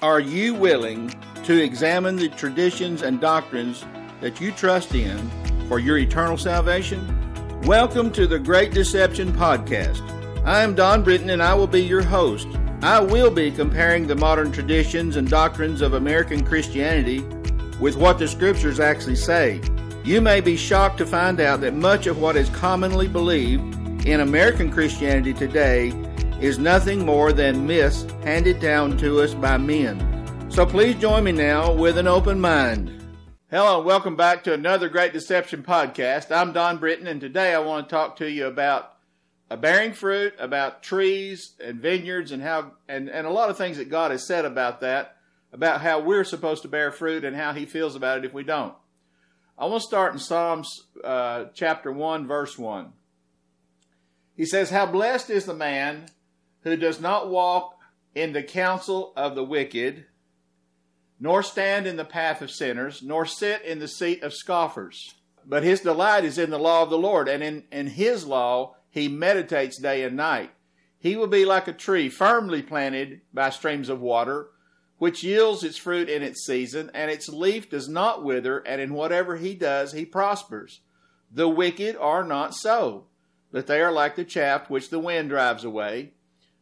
Are you willing to examine the traditions and doctrines that you trust in for your eternal salvation? Welcome to the Great Deception Podcast. I am Don Britton and I will be your host. I will be comparing the modern traditions and doctrines of American Christianity with what the scriptures actually say. You may be shocked to find out that much of what is commonly believed in American Christianity today is nothing more than myths handed down to us by men. So please join me now with an open mind. Hello, and welcome back to another Great Deception podcast. I'm Don Britton, and today I want to talk to you about bearing fruit, about trees and vineyards, and how and, and a lot of things that God has said about that, about how we're supposed to bear fruit and how He feels about it if we don't. I want to start in Psalms uh, chapter 1, verse 1. He says, How blessed is the man who does not walk in the counsel of the wicked, nor stand in the path of sinners, nor sit in the seat of scoffers. But his delight is in the law of the Lord, and in, in his law he meditates day and night. He will be like a tree firmly planted by streams of water, which yields its fruit in its season, and its leaf does not wither, and in whatever he does he prospers. The wicked are not so, but they are like the chaff which the wind drives away.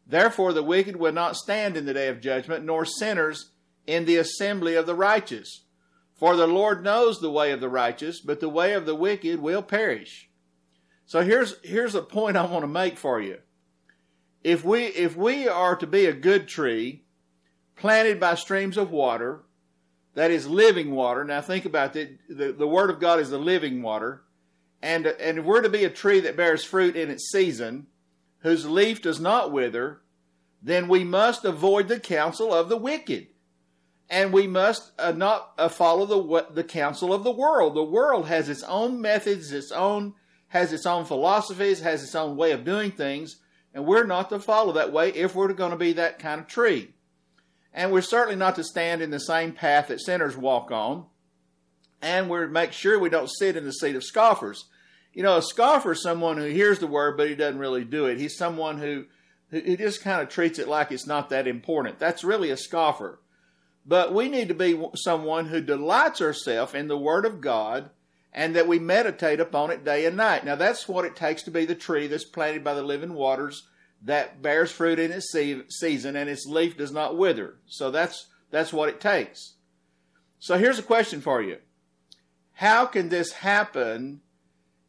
Therefore, the wicked will not stand in the day of judgment, nor sinners in the assembly of the righteous. For the Lord knows the way of the righteous, but the way of the wicked will perish. So here's here's a point I want to make for you. If we if we are to be a good tree, planted by streams of water, that is living water. Now think about it. The, the word of God is the living water. And, and if we're to be a tree that bears fruit in its season, whose leaf does not wither, then we must avoid the counsel of the wicked. And we must uh, not uh, follow the, the counsel of the world. The world has its own methods, its own, has its own philosophies, has its own way of doing things, and we're not to follow that way if we're going to be that kind of tree. And we're certainly not to stand in the same path that sinners walk on. And we're to make sure we don't sit in the seat of scoffers. You know, a scoffer is someone who hears the word, but he doesn't really do it. He's someone who, who just kind of treats it like it's not that important. That's really a scoffer. But we need to be someone who delights ourselves in the Word of God and that we meditate upon it day and night. Now, that's what it takes to be the tree that's planted by the living waters that bears fruit in its season and its leaf does not wither. So that's, that's what it takes. So here's a question for you. How can this happen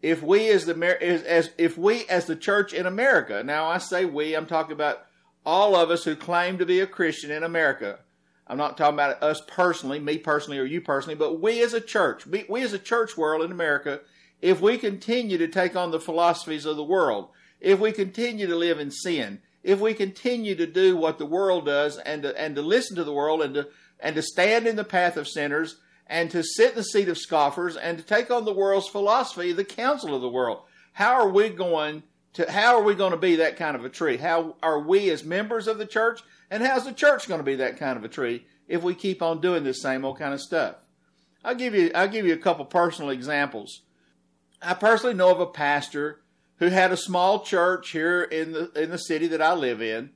if we as the as, as if we as the church in America, now I say we, I'm talking about all of us who claim to be a Christian in America. I'm not talking about us personally, me personally, or you personally, but we as a church, we, we as a church world in America, if we continue to take on the philosophies of the world, if we continue to live in sin, if we continue to do what the world does and to, and to listen to the world and to, and to stand in the path of sinners and to sit in the seat of scoffers and to take on the world's philosophy, the counsel of the world. How are we going to, how are we going to be that kind of a tree? How are we as members of the church? And how's the church going to be that kind of a tree if we keep on doing this same old kind of stuff? I'll give you, I'll give you a couple personal examples. I personally know of a pastor who had a small church here in the, in the city that I live in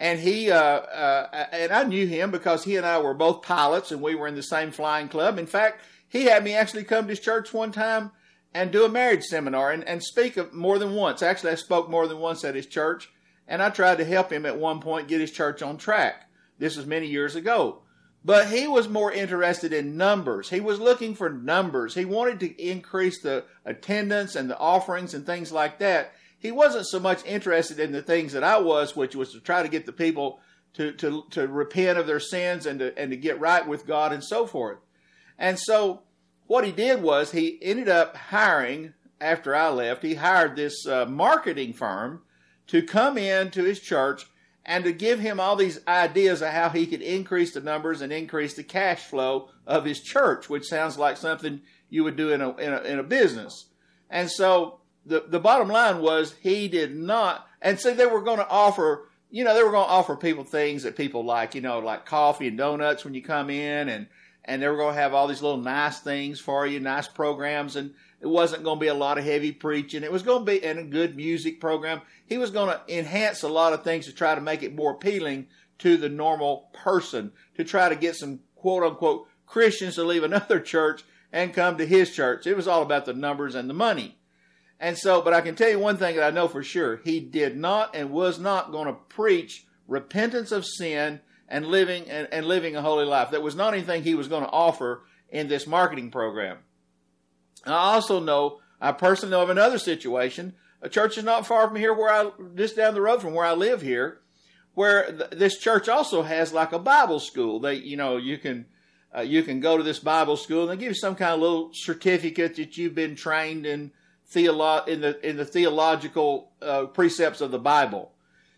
and he uh, uh, and I knew him because he and I were both pilots, and we were in the same flying club. In fact, he had me actually come to his church one time and do a marriage seminar and, and speak of more than once. Actually, I spoke more than once at his church, and I tried to help him at one point get his church on track. This was many years ago. But he was more interested in numbers. He was looking for numbers. He wanted to increase the attendance and the offerings and things like that he wasn't so much interested in the things that I was, which was to try to get the people to, to, to repent of their sins and to, and to get right with God and so forth. And so what he did was he ended up hiring, after I left, he hired this uh, marketing firm to come in to his church and to give him all these ideas of how he could increase the numbers and increase the cash flow of his church, which sounds like something you would do in a, in a, in a business. And so the, the bottom line was he did not, and so they were going to offer, you know, they were going to offer people things that people like, you know, like coffee and donuts when you come in and, and they were going to have all these little nice things for you, nice programs. And it wasn't going to be a lot of heavy preaching. It was going to be in a good music program. He was going to enhance a lot of things to try to make it more appealing to the normal person to try to get some quote unquote Christians to leave another church and come to his church. It was all about the numbers and the money. And so, but I can tell you one thing that I know for sure. He did not and was not going to preach repentance of sin and living and, and living a holy life. That was not anything he was going to offer in this marketing program. I also know, I personally know of another situation. A church is not far from here where I, just down the road from where I live here, where th- this church also has like a Bible school. They, you know, you can, uh, you can go to this Bible school and they give you some kind of little certificate that you've been trained in theolo- in the, in the theological uh, precepts of the Bible.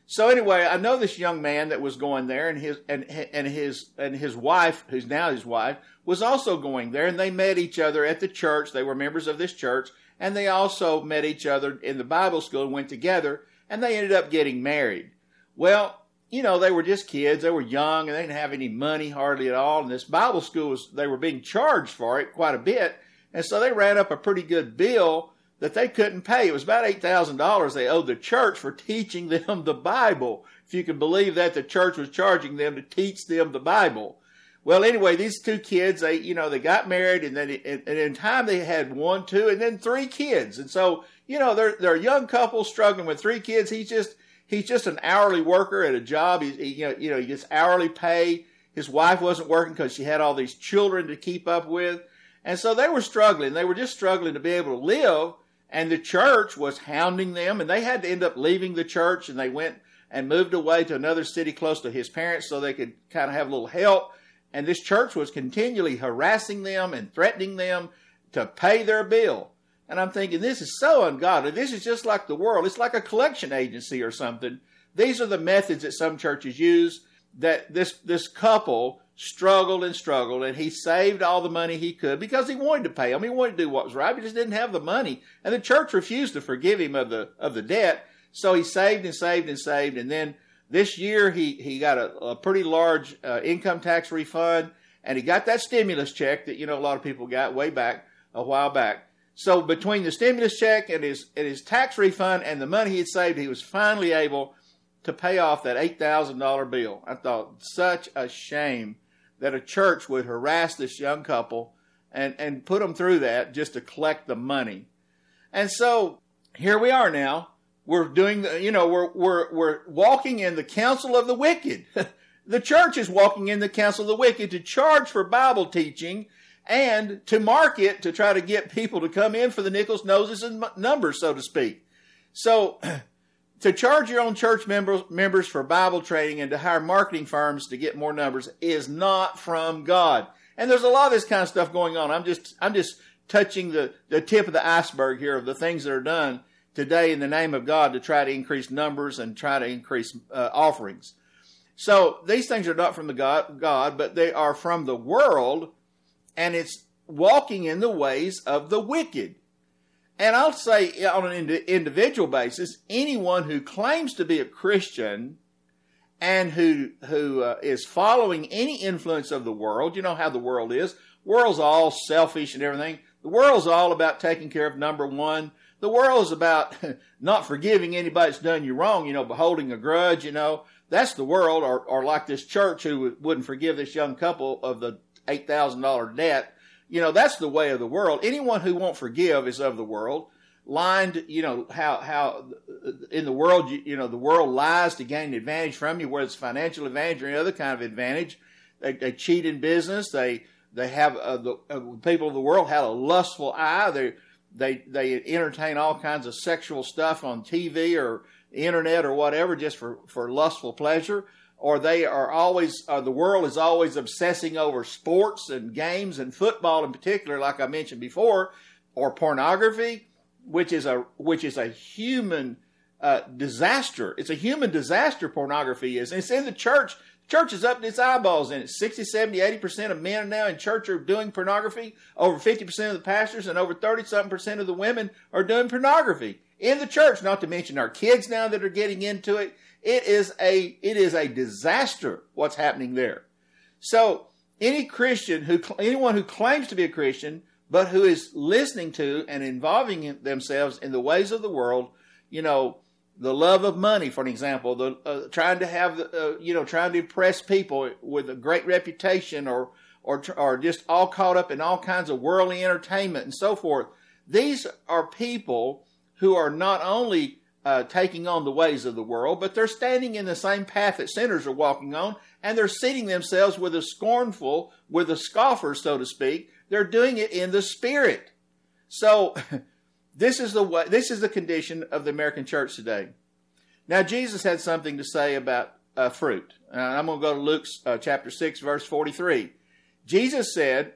So anyway, I know this young man that was going there, and his and and his and his wife, who's now his wife, was also going there, and they met each other at the church. They were members of this church, and they also met each other in the Bible school and went together, and they ended up getting married. Well, you know, they were just kids. They were young, and they didn't have any money hardly at all. And this Bible school was they were being charged for it quite a bit, and so they ran up a pretty good bill that they couldn't pay. It was about $8,000 they owed the church for teaching them the Bible. If you can believe that, the church was charging them to teach them the Bible. Well, anyway, these two kids, they, you know, they got married and then and in time they had one, two, and then three kids. And so, you know, they're, they're a young couple struggling with three kids. He's just, he's just an hourly worker at a job. He's, he, you know, you know, he gets hourly pay. His wife wasn't working because she had all these children to keep up with. And so they were struggling. They were just struggling to be able to live and the church was hounding them and they had to end up leaving the church and they went and moved away to another city close to his parents so they could kind of have a little help. And this church was continually harassing them and threatening them to pay their bill. And i'm thinking this is so ungodly. This is just like the world. It's like a collection agency or something. These are the methods that some churches use that this this couple struggled and struggled, and he saved all the money he could because he wanted to pay them. He wanted to do what was right, but he just didn't have the money. And the church refused to forgive him of the of the debt. So he saved and saved and saved, and then this year he he got a, a pretty large uh, income tax refund, and he got that stimulus check that you know a lot of people got way back a while back. So between the stimulus check and his and his tax refund and the money he had saved, he was finally able to pay off that eight thousand dollar bill. I thought such a shame that a church would harass this young couple and, and put them through that just to collect the money. And so here we are now. We're doing the, you know, we're, we're, we're walking in the counsel of the wicked. the church is walking in the counsel of the wicked to charge for Bible teaching and to market to try to get people to come in for the nickels, noses, and numbers, so to speak. So to charge your own church members, members for Bible training and to hire marketing firms to get more numbers is not from God. And there's a lot of this kind of stuff going on. I'm just, I'm just touching the, the tip of the iceberg here of the things that are done today in the name of God to try to increase numbers and try to increase uh, offerings. So these things are not from the God, God, but they are from the world, and it's walking in the ways of the wicked. And I'll say on an individual basis, anyone who claims to be a Christian and who who uh, is following any influence of the world, you know how the world is. World's all selfish and everything. The world's all about taking care of number one. The world's about not forgiving anybody that's done you wrong, you know, holding a grudge, you know. That's the world, or, or like this church who wouldn't forgive this young couple of the $8,000 debt you know, that's the way of the world. Anyone who won't forgive is of the world. Lined, you know, how, how in the world, you, you know, the world lies to gain advantage from you, whether it's financial advantage or any other kind of advantage. They, they cheat in business. They, they have, uh, the uh, people of the world have a lustful eye. They, they, they entertain all kinds of sexual stuff on TV or internet or whatever just for, for lustful pleasure or they are always, uh, the world is always obsessing over sports and games and football in particular, like I mentioned before, or pornography, which is a which is a human uh, disaster. It's a human disaster. Pornography is, and it's in the church. Church is up to its eyeballs in it. 60, 70, 80 percent of men now in church are doing pornography. Over 50 percent of the pastors and over 30 something percent of the women are doing pornography in the church. Not to mention our kids now that are getting into it it is a, it is a disaster what's happening there. So any Christian who, anyone who claims to be a Christian, but who is listening to and involving themselves in the ways of the world, you know, the love of money, for an example, the uh, trying to have, uh, you know, trying to impress people with a great reputation, or or or just all caught up in all kinds of worldly entertainment and so forth. These are people who are not only uh, taking on the ways of the world, but they're standing in the same path that sinners are walking on, and they're seating themselves with a scornful, with a scoffer, so to speak. They're doing it in the spirit. So, this is the way, this is the condition of the American church today. Now, Jesus had something to say about uh, fruit. Uh, I'm going to go to Luke uh, chapter 6, verse 43. Jesus said,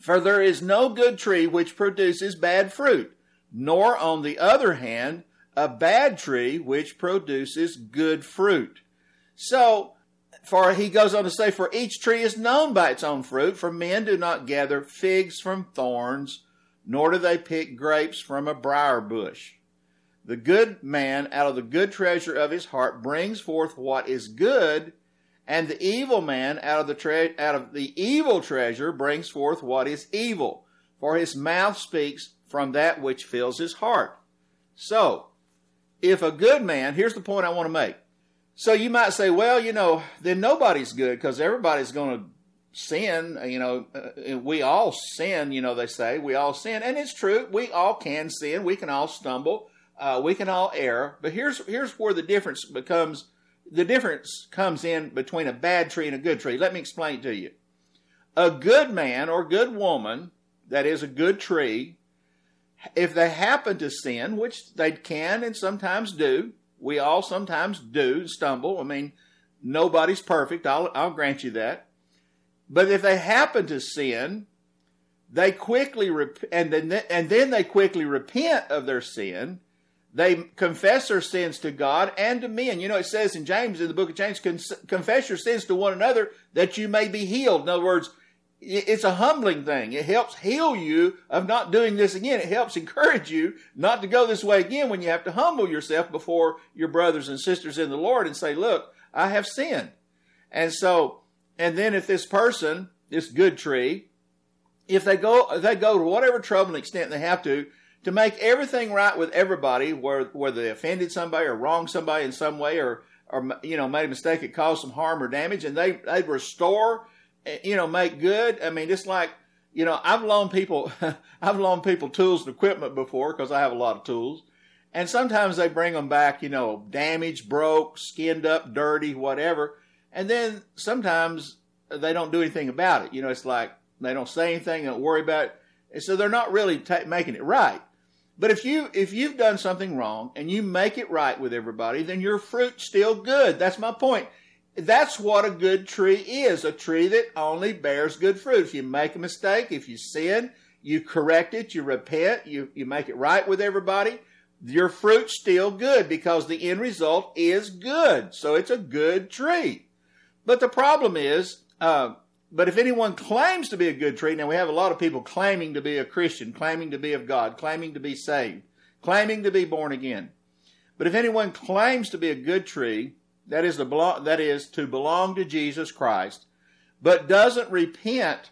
For there is no good tree which produces bad fruit, nor, on the other hand, a bad tree which produces good fruit. So, for he goes on to say, For each tree is known by its own fruit, for men do not gather figs from thorns, nor do they pick grapes from a briar bush. The good man out of the good treasure of his heart brings forth what is good, and the evil man out of the tre- out of the evil treasure brings forth what is evil, for his mouth speaks from that which fills his heart. So, if a good man, here's the point I want to make. So you might say, well, you know, then nobody's good because everybody's going to sin. You know, uh, we all sin, you know, they say. We all sin. And it's true. We all can sin. We can all stumble. Uh, we can all err. But here's, here's where the difference becomes the difference comes in between a bad tree and a good tree. Let me explain to you. A good man or good woman, that is a good tree, if they happen to sin, which they can and sometimes do, we all sometimes do stumble. I mean, nobody's perfect. I'll, I'll grant you that. But if they happen to sin, they quickly rep- and then and then they quickly repent of their sin. They confess their sins to God and to men. You know, it says in James, in the book of James, confess your sins to one another that you may be healed. In other words, it's a humbling thing. It helps heal you of not doing this again. It helps encourage you not to go this way again when you have to humble yourself before your brothers and sisters in the Lord and say, look, I have sinned. And so, and then if this person, this good tree, if they go, if they go to whatever trouble and extent they have to, to make everything right with everybody, where, whether they offended somebody or wronged somebody in some way or, or, you know, made a mistake that caused some harm or damage, and they, they restore Eh, you know, make good. I mean, it's like, you know, I've loaned people, I've loaned people tools and equipment before because I have a lot of tools. And sometimes they bring them back, you know, damaged, broke, skinned up, dirty, whatever. And then sometimes they don't do anything about it. You know, it's like they don't say anything, they don't worry about it. And so they're not really ta- making it right. But if you if you've done something wrong and you make it right with everybody, then your fruit's still good. That's my point. That's what a good tree is a tree that only bears good fruit. If you make a mistake, if you sin, you correct it, you repent, you, you make it right with everybody, your fruit's still good because the end result is good. So it's a good tree. But the problem is, uh, but if anyone claims to be a good tree, now we have a lot of people claiming to be a Christian, claiming to be of God, claiming to be saved, claiming to be born again. But if anyone claims to be a good tree, that is, belong, that is to belong to Jesus Christ, but doesn't repent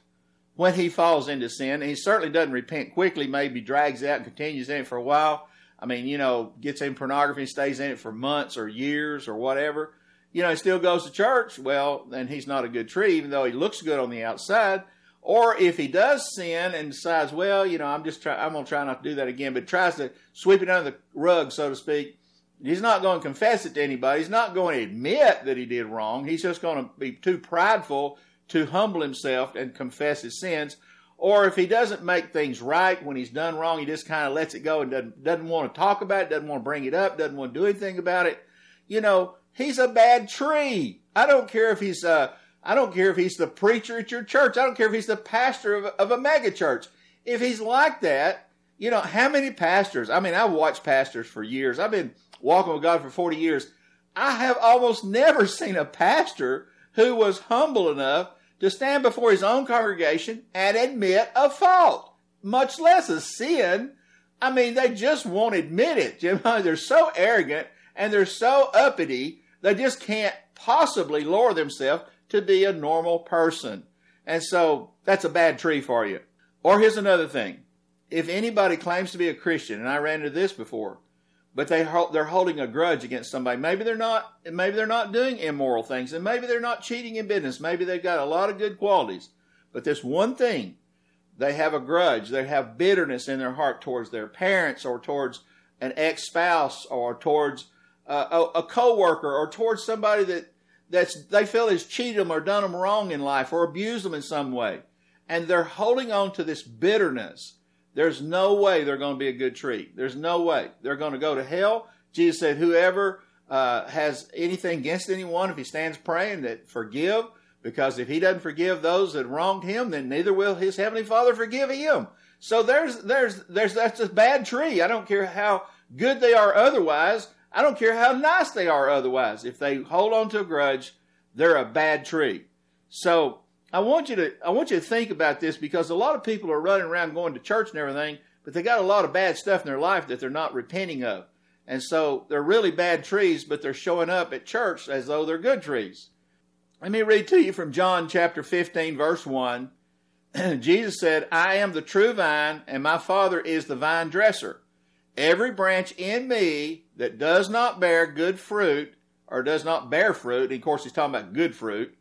when he falls into sin. And he certainly doesn't repent quickly, maybe drags out and continues in it for a while. I mean, you know, gets in pornography, stays in it for months or years or whatever. You know, he still goes to church. Well, then he's not a good tree, even though he looks good on the outside. Or if he does sin and decides, well, you know, I'm just try, I'm going to try not to do that again, but tries to sweep it under the rug, so to speak, He's not going to confess it to anybody. He's not going to admit that he did wrong. He's just going to be too prideful to humble himself and confess his sins. Or if he doesn't make things right when he's done wrong, he just kind of lets it go and doesn't, doesn't want to talk about it, doesn't want to bring it up, doesn't want to do anything about it. You know, he's a bad tree. I don't care if he's uh, I don't care if he's the preacher at your church. I don't care if he's the pastor of, of a mega church. If he's like that, you know, how many pastors? I mean, I've watched pastors for years. I've been walking with God for 40 years, I have almost never seen a pastor who was humble enough to stand before his own congregation and admit a fault, much less a sin. I mean, they just won't admit it. Know, they're so arrogant and they're so uppity, they just can't possibly lower themselves to be a normal person. And so that's a bad tree for you. Or here's another thing. If anybody claims to be a Christian, and I ran into this before, but they they're holding a grudge against somebody. Maybe they're not maybe they're not doing immoral things and maybe they're not cheating in business. Maybe they've got a lot of good qualities. But this one thing, they have a grudge. They have bitterness in their heart towards their parents or towards an ex-spouse or towards uh, a, a co-worker or towards somebody that that's they feel has cheated them or done them wrong in life or abused them in some way. And they're holding on to this bitterness there's no way they're going to be a good tree. There's no way. They're going to go to hell. Jesus said, whoever uh, has anything against anyone, if he stands praying, that forgive, because if he doesn't forgive those that wronged him, then neither will his heavenly Father forgive him. So there's, there's, there's, that's a bad tree. I don't care how good they are otherwise. I don't care how nice they are otherwise. If they hold on to a grudge, they're a bad tree. So I want you to I want you to think about this because a lot of people are running around going to church and everything, but they got a lot of bad stuff in their life that they're not repenting of. And so they're really bad trees, but they're showing up at church as though they're good trees. Let me read to you from John chapter 15 verse 1. Jesus said, I am the true vine and my father is the vine dresser. Every branch in me that does not bear good fruit or does not bear fruit, and of course he's talking about good fruit,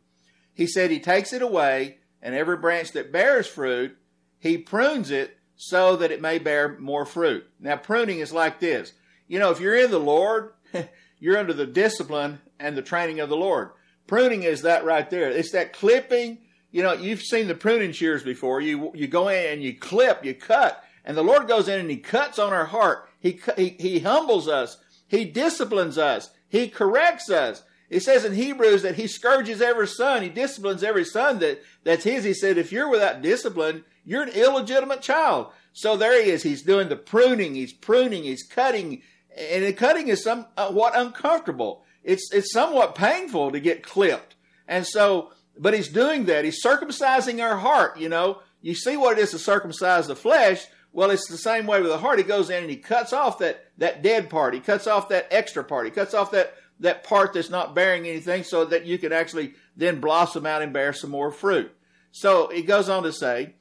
he said he takes it away, and every branch that bears fruit, he prunes it so that it may bear more fruit. Now, pruning is like this. You know, if you're in the Lord, you're under the discipline and the training of the Lord. Pruning is that right there. It's that clipping. You know, you've seen the pruning shears before. You you go in and you clip, you cut, and the Lord goes in and He cuts on our heart. He he, he humbles us. He disciplines us. He corrects us. It says in Hebrews that he scourges every son, he disciplines every son that, that's his. He said, if you're without discipline, you're an illegitimate child. So there he is. He's doing the pruning, he's pruning, he's cutting, and the cutting is somewhat uh, uncomfortable. It's, it's somewhat painful to get clipped. And so, but he's doing that. He's circumcising our heart, you know. You see what it is to circumcise the flesh. Well, it's the same way with the heart. He goes in and he cuts off that, that dead part. He cuts off that extra part. He cuts off that that part that's not bearing anything so that you can actually then blossom out and bear some more fruit. So he goes on to say,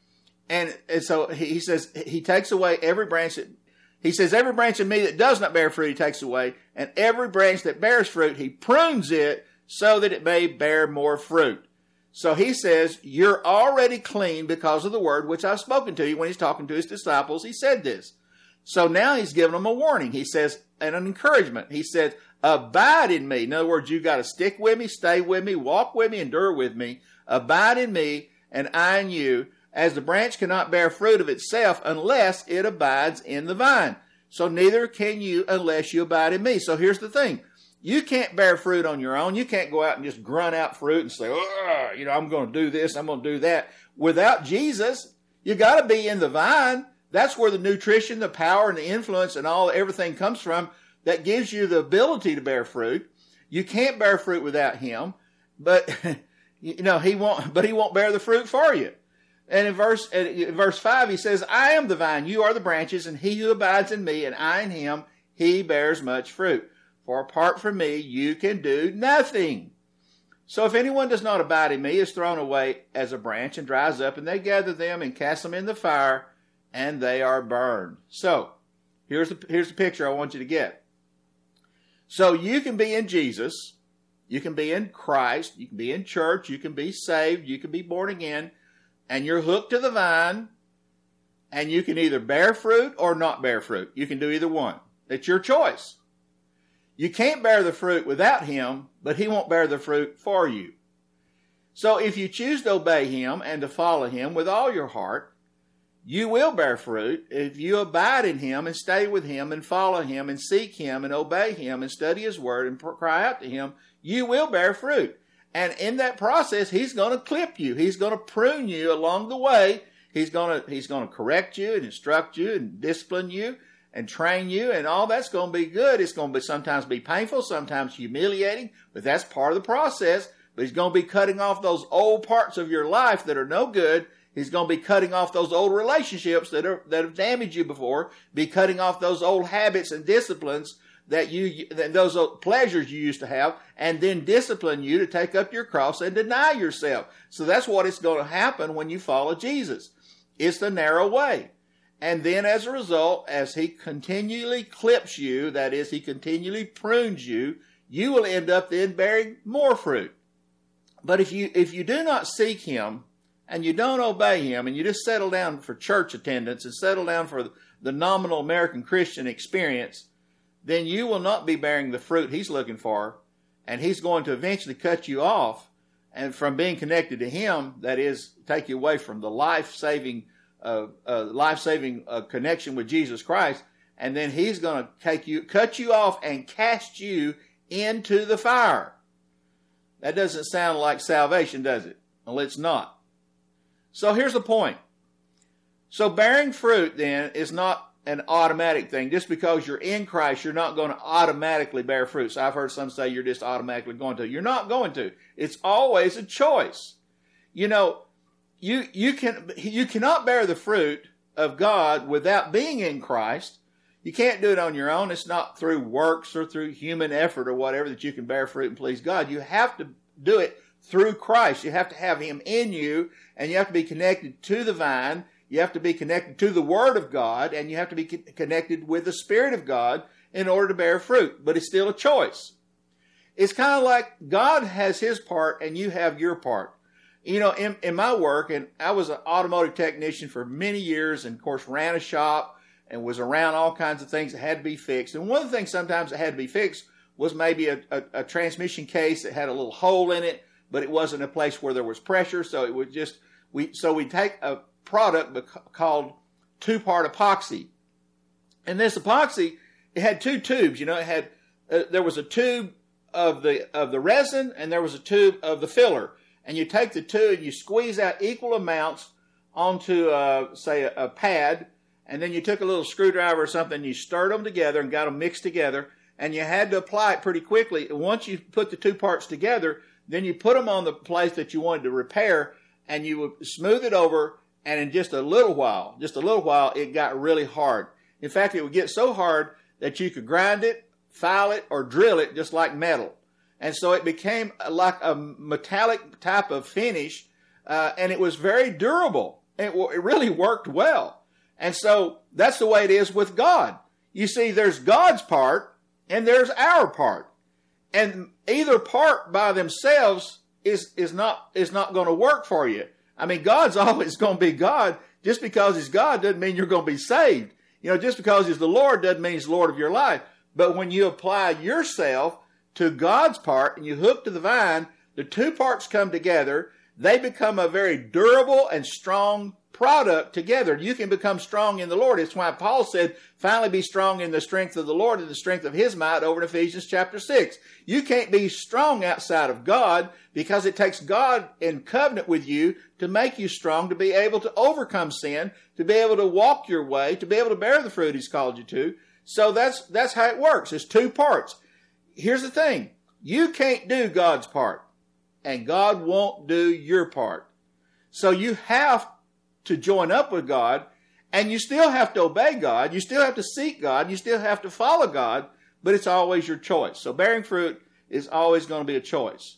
and, and so he says, he takes away every branch that, he says, every branch in me that does not bear fruit, he takes away, and every branch that bears fruit, he prunes it so that it may bear more fruit. So he says, You're already clean because of the word which I've spoken to you. When he's talking to his disciples, he said this. So now he's giving them a warning. He says, and an encouragement. He says, Abide in me. In other words, you got to stick with me, stay with me, walk with me, endure with me. Abide in me, and I in you, as the branch cannot bear fruit of itself unless it abides in the vine. So neither can you unless you abide in me. So here's the thing. You can't bear fruit on your own. You can't go out and just grunt out fruit and say, you know, I'm going to do this, I'm going to do that. Without Jesus, you got to be in the vine. That's where the nutrition, the power, and the influence and all everything comes from that gives you the ability to bear fruit. You can't bear fruit without him, but you know he won't. But he won't bear the fruit for you. And in verse in verse five, he says, "I am the vine; you are the branches, and he who abides in me, and I in him, he bears much fruit. For apart from me, you can do nothing." So if anyone does not abide in me, is thrown away as a branch and dries up, and they gather them and cast them in the fire, and they are burned. So here's the here's the picture I want you to get. So you can be in Jesus, you can be in Christ, you can be in church, you can be saved, you can be born again, and you're hooked to the vine, and you can either bear fruit or not bear fruit. You can do either one. It's your choice. You can't bear the fruit without Him, but He won't bear the fruit for you. So if you choose to obey Him and to follow Him with all your heart, you will bear fruit if you abide in him and stay with him and follow him and seek him and obey him and study his word and cry out to him. You will bear fruit. And in that process, he's going to clip you. He's going to prune you along the way. He's going to, he's going to correct you and instruct you and discipline you and train you and all that's going to be good. It's going to be sometimes be painful, sometimes humiliating, but that's part of the process. But he's going to be cutting off those old parts of your life that are no good He's going to be cutting off those old relationships that are that have damaged you before. Be cutting off those old habits and disciplines that you that those pleasures you used to have, and then discipline you to take up your cross and deny yourself. So that's what is going to happen when you follow Jesus. It's the narrow way, And then as a result, as he continually clips you, that is, he continually prunes you, you will end up then bearing more fruit. But if you if you do not seek him and you don't obey him and you just settle down for church attendance and settle down for the nominal American Christian experience, then you will not be bearing the fruit he's looking for, and he's going to eventually cut you off and from being connected to him, that is, take you away from the life-saving, uh, uh, life-saving uh, connection with Jesus Christ, and then he's going to take you, cut you off, and cast you into the fire. That doesn't sound like salvation, does it? Well, it's not. So here's the point. So bearing fruit then is not an automatic thing. Just because you're in Christ, you're not going to automatically bear fruit. So I've heard some say you're just automatically going to. You're not going to. It's always a choice. You know, you you can you cannot bear the fruit of God without being in Christ. You can't do it on your own. It's not through works or through human effort or whatever that you can bear fruit and please God. You have to do it through Christ. You have to have Him in you and you have to be connected to the vine you have to be connected to the Word of God and you have to be connected with the Spirit of God in order to bear fruit. But it's still a choice. It's kind of like God has His part and you have your part. You know, in, in my work, and I was an automotive technician for many years and, of course, ran a shop and was around all kinds of things that had to be fixed. And one of the things sometimes that had to be fixed was maybe a, a, a transmission case that had a little hole in it, but it wasn't a place where there was pressure. So it would just, we, so we take a, product called two part epoxy. And this epoxy, it had two tubes. You know, it had uh, there was a tube of the of the resin and there was a tube of the filler. And you take the two and you squeeze out equal amounts onto uh, say a, a, pad, and then you took a little screwdriver or something, you stirred them together and got them mixed together. And you had to apply it pretty quickly. And once you put the two parts together, then you put them on the place that you wanted to repair, and you would smooth it over and in just a little while, just a little while, it got really hard. In fact, it would get so hard that you could grind it, file it, or drill it just like metal. And so it became like a metallic type of finish, uh, and it was very durable. It, it really worked well. And so that's the way it is with God. You see, there's God's part and there's our part. And either part by themselves is, is not, is not going to work for you. I mean, God's always going to be God. Just because He's God doesn't mean you're going to be saved. You know, just because He's the Lord doesn't mean He's Lord of your life. But when you apply yourself to God's part and you hook to the vine, the two parts come together. They become a very durable and strong product together. You can become strong in the Lord. It's why Paul said, finally be strong in the strength of the Lord and the strength of his might over in Ephesians chapter 6. You can't be strong outside of God because it takes God in covenant with you to make you strong, to be able to overcome sin, to be able to walk your way, to be able to bear the fruit he's called you to. So that's, that's how it works. It's two parts. Here's the thing. You can't do God's part and God won't do your part. So you have to join up with God, and you still have to obey God. You still have to seek God. You still have to follow God, but it's always your choice. So bearing fruit is always going to be a choice.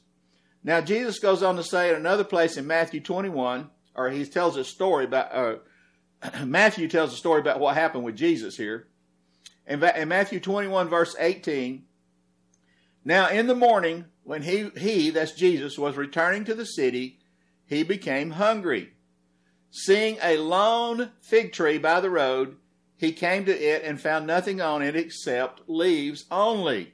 Now, Jesus goes on to say in another place in Matthew 21, or he tells a story about, uh, Matthew tells a story about what happened with Jesus here. In, in Matthew 21, verse 18, now in the morning, when he, he, that's Jesus, was returning to the city, he became hungry. Seeing a lone fig tree by the road, he came to it and found nothing on it except leaves only.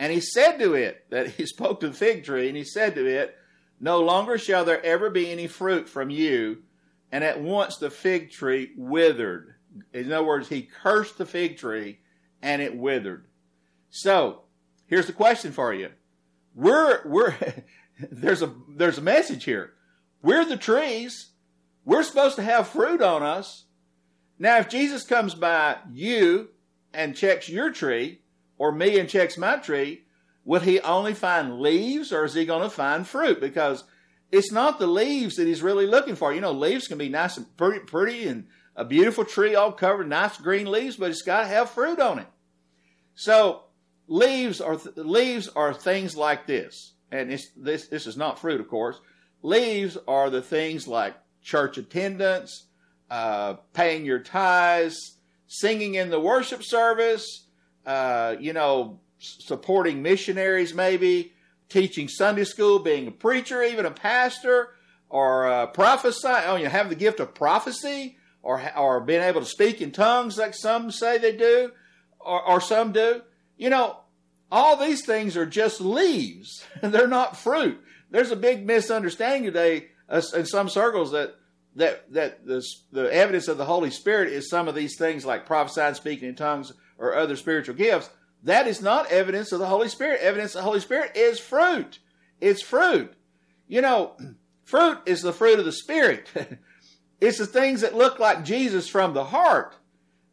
And he said to it, that he spoke to the fig tree, and he said to it, No longer shall there ever be any fruit from you. And at once the fig tree withered. In other words, he cursed the fig tree, and it withered. So, here's the question for you. We're, we're, there's a, there's a message here. We're the trees. We're supposed to have fruit on us. Now, if Jesus comes by you and checks your tree, or me and checks my tree, will he only find leaves or is he going to find fruit? Because it's not the leaves that he's really looking for. You know, leaves can be nice and pretty, pretty and a beautiful tree all covered, nice green leaves, but it's got to have fruit on it. So leaves are leaves are things like this, and this this is not fruit, of course. Leaves are the things like church attendance, uh, paying your tithes, singing in the worship service, uh, you know, supporting missionaries, maybe teaching Sunday school, being a preacher, even a pastor, or uh, prophesying. Oh, you have the gift of prophecy, or or being able to speak in tongues, like some say they do, or, or some do. You know, all these things are just leaves; they're not fruit. There's a big misunderstanding today in some circles that that that the the evidence of the Holy Spirit is some of these things like prophesying, speaking in tongues, or other spiritual gifts. That is not evidence of the Holy Spirit. Evidence of the Holy Spirit is fruit. It's fruit. You know, fruit is the fruit of the Spirit. it's the things that look like Jesus from the heart.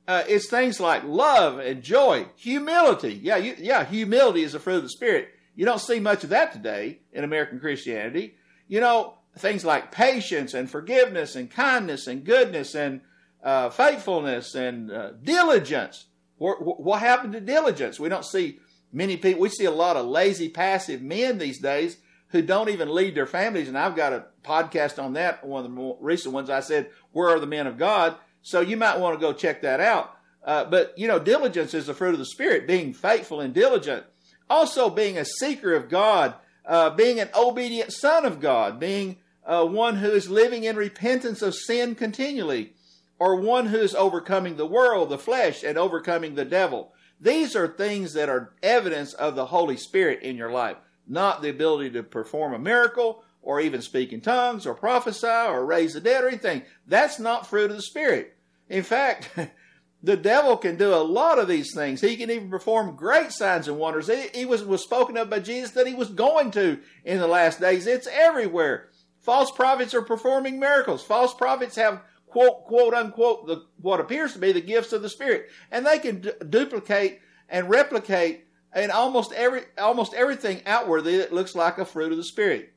Uh, it's things like love and joy, humility. Yeah, you, yeah, humility is the fruit of the Spirit. You don't see much of that today in American Christianity. You know, things like patience and forgiveness and kindness and goodness and uh, faithfulness and uh, diligence. What, what happened to diligence? We don't see many people. We see a lot of lazy, passive men these days who don't even lead their families. And I've got a podcast on that. One of the more recent ones I said, "Where are the men of God?" So you might want to go check that out. Uh, but you know, diligence is the fruit of the spirit. Being faithful and diligent, also being a seeker of God, uh, being an obedient son of God, being uh, one who is living in repentance of sin continually or one who is overcoming the world, the flesh, and overcoming the devil. These are things that are evidence of the Holy Spirit in your life, not the ability to perform a miracle or even speak in tongues or prophesy or raise the dead or anything. That's not fruit of the Spirit. In fact, the devil can do a lot of these things. He can even perform great signs and wonders. He, was, was spoken of by Jesus that he was going to in the last days. It's everywhere. False prophets are performing miracles. False prophets have quote, quote unquote, the, what appears to be the gifts of the Spirit. And they can d- duplicate and replicate in almost every, almost everything outwardly that looks like a fruit of the Spirit.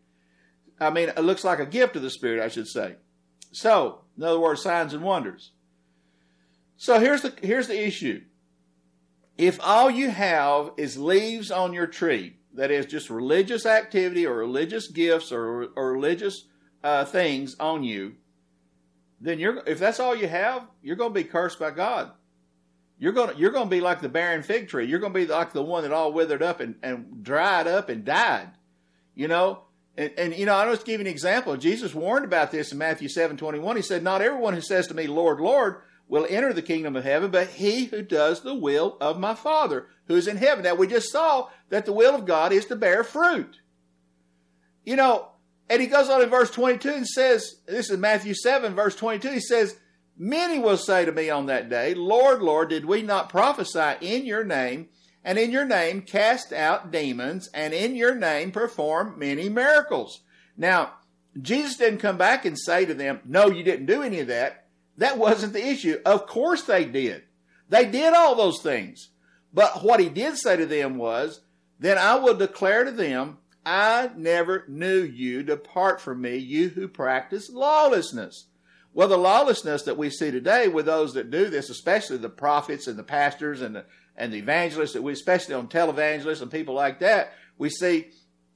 I mean, it looks like a gift of the Spirit, I should say. So, in other words, signs and wonders. So here's the, here's the issue. If all you have is leaves on your tree, that is just religious activity or religious gifts or, or religious uh, things on you, then you're if that's all you have, you're going to be cursed by God. You're going to, you're going to be like the barren fig tree. You're going to be like the one that all withered up and, and dried up and died. You know, and, and you know, I was give you an example. Jesus warned about this in Matthew seven twenty one. He said, "Not everyone who says to me, Lord, Lord." Will enter the kingdom of heaven, but he who does the will of my Father who is in heaven. Now, we just saw that the will of God is to bear fruit. You know, and he goes on in verse 22 and says, this is Matthew 7, verse 22, he says, Many will say to me on that day, Lord, Lord, did we not prophesy in your name, and in your name cast out demons, and in your name perform many miracles? Now, Jesus didn't come back and say to them, No, you didn't do any of that. That wasn't the issue. Of course they did. They did all those things. But what he did say to them was, Then I will declare to them, I never knew you. Depart from me, you who practice lawlessness. Well, the lawlessness that we see today with those that do this, especially the prophets and the pastors and the, and the evangelists, that we, especially on televangelists and people like that, we see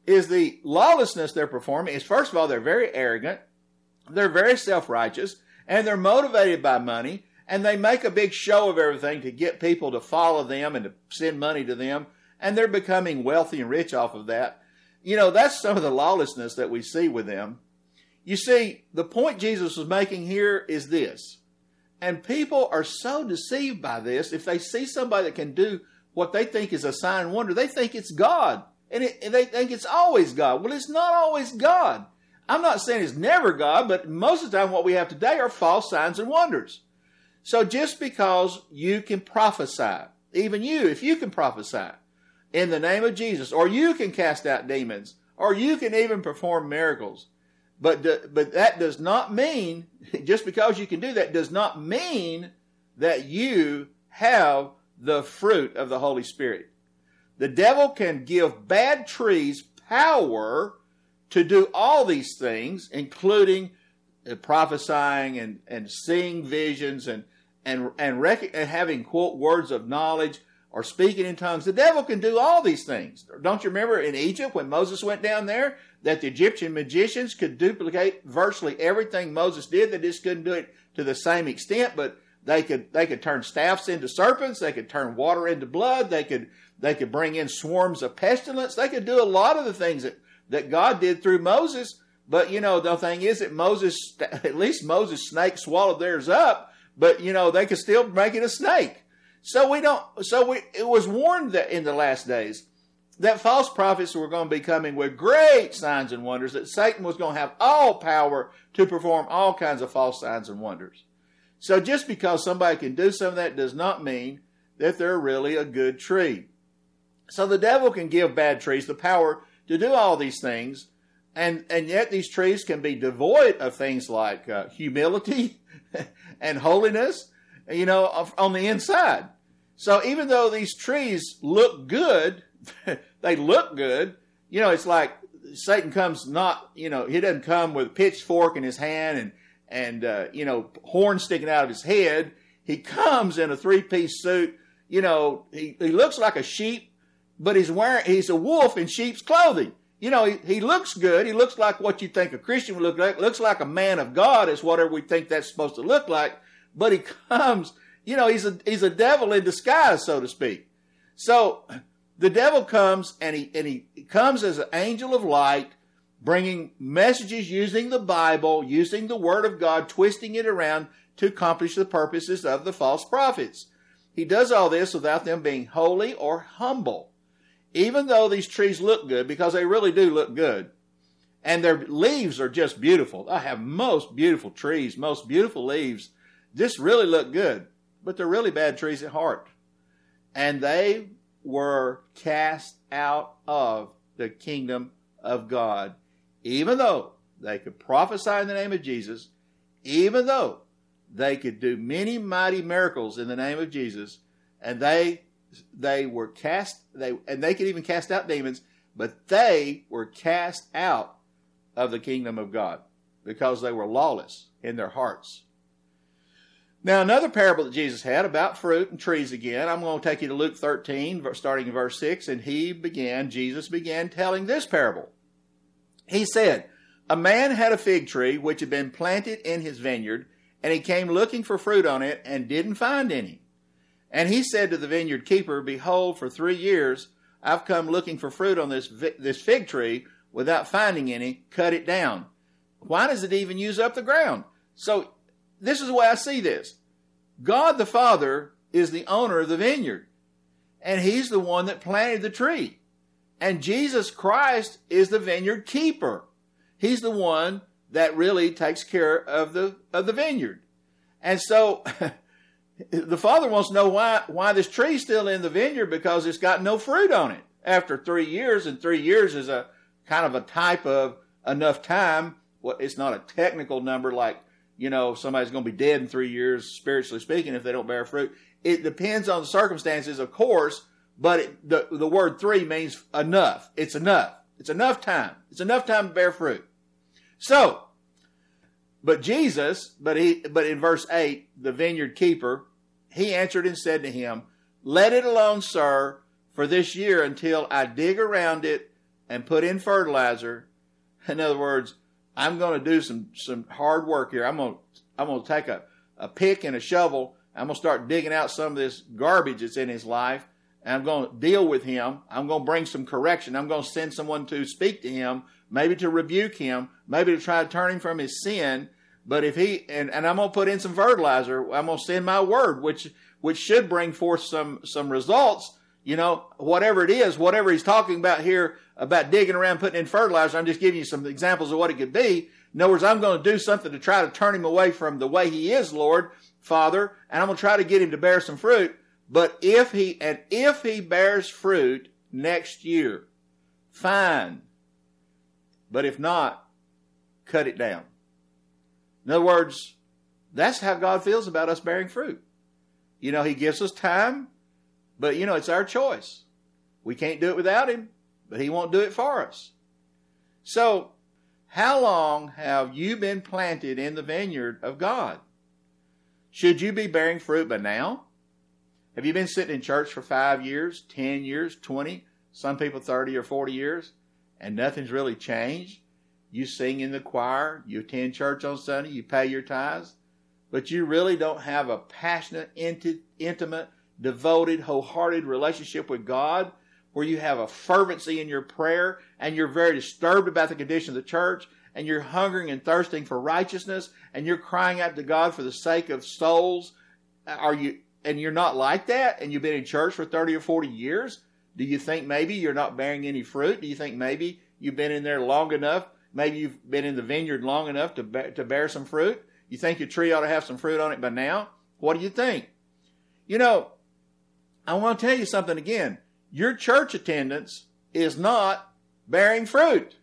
is the lawlessness they're performing is first of all, they're very arrogant, they're very self righteous, and they're motivated by money, and they make a big show of everything to get people to follow them and to send money to them, and they're becoming wealthy and rich off of that. You know, that's some of the lawlessness that we see with them. You see, the point Jesus was making here is this. And people are so deceived by this. If they see somebody that can do what they think is a sign and wonder, they think it's God. And, it, and they think it's always God. Well, it's not always God. I'm not saying it's never God, but most of the time what we have today are false signs and wonders. So just because you can prophesy, even you, if you can prophesy, in the name of Jesus, or you can cast out demons, or you can even perform miracles. But, but that does not mean, just because you can do that, does not mean that you have the fruit of the Holy Spirit. The devil can give bad trees power to do all these things, including uh, prophesying and, and seeing visions and, and, and, rec- and having, quote, words of knowledge or speaking in tongues. The devil can do all these things. Don't you remember in Egypt when Moses went down there? that the Egyptian magicians could duplicate virtually everything Moses did. They just couldn't do it to the same extent, but they could they could turn staffs into serpents. They could turn water into blood. They could they could bring in swarms of pestilence. They could do a lot of the things that that God did through Moses. But you know the thing is that Moses at least Moses' snake swallowed theirs up. But you know they could still make it a snake. So we don't. So we it was warned that in the last days that false prophets were going to be coming with great signs and wonders. That Satan was going to have all power to perform all kinds of false signs and wonders. So just because somebody can do some of that does not mean that they're really a good tree. So the devil can give bad trees the power to do all these things, and and yet these trees can be devoid of things like uh, humility and holiness, you know, on the inside. So even though these trees look good, they look good. You know, it's like Satan comes not, you know, he doesn't come with pitchfork in his hand and and uh, you know horns sticking out of his head. He comes in a three piece suit. You know, he, he looks like a sheep, but he's wearing he's a wolf in sheep's clothing. You know, he, he looks good. He looks like what you think a Christian would look like. Looks like a man of God is whatever we think that's supposed to look like. But he comes, you know, he's a he's a devil in disguise, so to speak. So the devil comes and he and he comes as an angel of light bringing messages using the Bible, using the Word of God, twisting it around to accomplish the purposes of the false prophets. He does all this without them being holy or humble. Even though these trees look good, because they really do look good, and their leaves are just beautiful. I have most beautiful trees, most beautiful leaves. Just really look good, but they're really bad trees at heart. And they were cast out of the kingdom of God even though they could prophesy in the name of Jesus, even though they could do many mighty miracles in the name of Jesus, and they they were cast they and they could even cast out demons, but they were cast out of the kingdom of God because they were lawless in their hearts. Now, another parable that Jesus had about fruit and trees again, I'm going to take you to Luke 13, starting in verse 6, and he began, Jesus began telling this parable. He said, A man had a fig tree which had been planted in his vineyard, and he came looking for fruit on it and didn't find any. And he said to the vineyard keeper, Behold, for three years I've come looking for fruit on this, this fig tree without finding any. Cut it down. Why does it even use up the ground? So, this is the way I see this God the Father is the owner of the vineyard, and He's the one that planted the tree. And Jesus Christ is the vineyard keeper. He's the one that really takes care of the of the vineyard. And so the father wants to know why why this tree's still in the vineyard because it's got no fruit on it after three years, and three years is a kind of a type of enough time. Well, it's not a technical number like you know somebody's going to be dead in three years, spiritually speaking, if they don't bear fruit. It depends on the circumstances, of course, but it, the, the word three means enough. It's enough. It's enough time. It's enough time to bear fruit. So, but Jesus, but he, but in verse 8, the vineyard keeper, he answered and said to him, Let it alone, sir, for this year until I dig around it and put in fertilizer. In other words, I'm going to do some, some hard work here. I'm going to, I'm going to take a, a pick and a shovel. I'm going to start digging out some of this garbage that's in his life and I'm going to deal with him. I'm going to bring some correction. I'm going to send someone to speak to him, maybe to rebuke him, maybe to try to turn him from his sin. But if he and, and I'm to put in some fertilizer, I'm to send my word, which which should bring forth some some results. You know, whatever it is, whatever he's talking about here about digging around, putting in fertilizer. I'm just giving you some examples of what it could be. In other words, I'm going to do something to try to turn him away from the way he is, Lord, Father, and I'm going to try to get him to bear some fruit. But if he, and if he bears fruit next year, fine. But if not, cut it down. In other words, that's how God feels about us bearing fruit. You know, He gives us time, but you know, it's our choice. We can't do it without Him, but He won't do it for us. So, how long have you been planted in the vineyard of God? Should you be bearing fruit by now? Have you been sitting in church for five years, 10 years, 20, some people 30 or 40 years, and nothing's really changed. You sing in the choir, you attend church on Sunday, you pay your tithes, but you really don't have a passionate, intimate, devoted, wholehearted relationship with God where you have a fervency in your prayer and you're very disturbed about the condition of the church and you're hungering and thirsting for righteousness and you're crying out to God for the sake of souls. Are you, and you're not like that and you've been in church for 30 or 40 years? Do you think maybe you're not bearing any fruit? Do you think maybe you've been in there long enough? Maybe you've been in the vineyard long enough to, bear, to bear some fruit? You think your tree ought to have some fruit on it by now? What do you think? You know, I want to tell you something again. Your church attendance is not bearing fruit.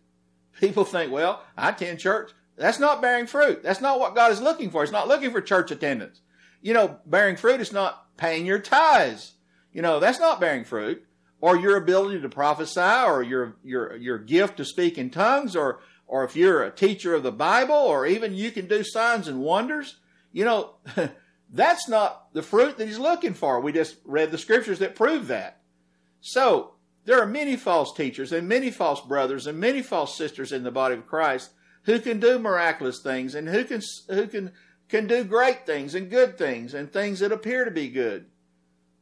People think, well, I attend church. That's not bearing fruit. That's not what God is looking for. He's not looking for church attendance. You know, bearing fruit is not paying your tithes. You know, that's not bearing fruit. Or your ability to prophesy or your, your, your gift to speak in tongues or, or if you're a teacher of the Bible or even you can do signs and wonders. You know, that's not the fruit that he's looking for. We just read the scriptures that prove that. So, there are many false teachers and many false brothers and many false sisters in the body of Christ who can do miraculous things and who can who can can do great things and good things and things that appear to be good.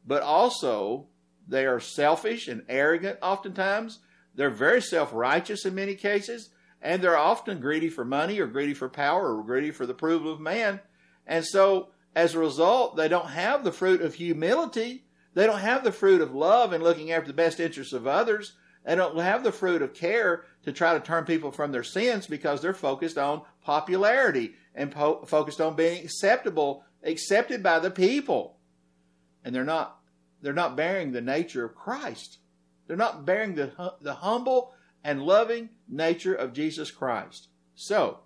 But also they are selfish and arrogant oftentimes. They're very self-righteous in many cases and they're often greedy for money or greedy for power or greedy for the approval of man. And so as a result, they don't have the fruit of humility they don't have the fruit of love and looking after the best interests of others. They don't have the fruit of care to try to turn people from their sins because they're focused on popularity and po- focused on being acceptable, accepted by the people. And they're not they're not bearing the nature of Christ. They're not bearing the the humble and loving nature of Jesus Christ. So,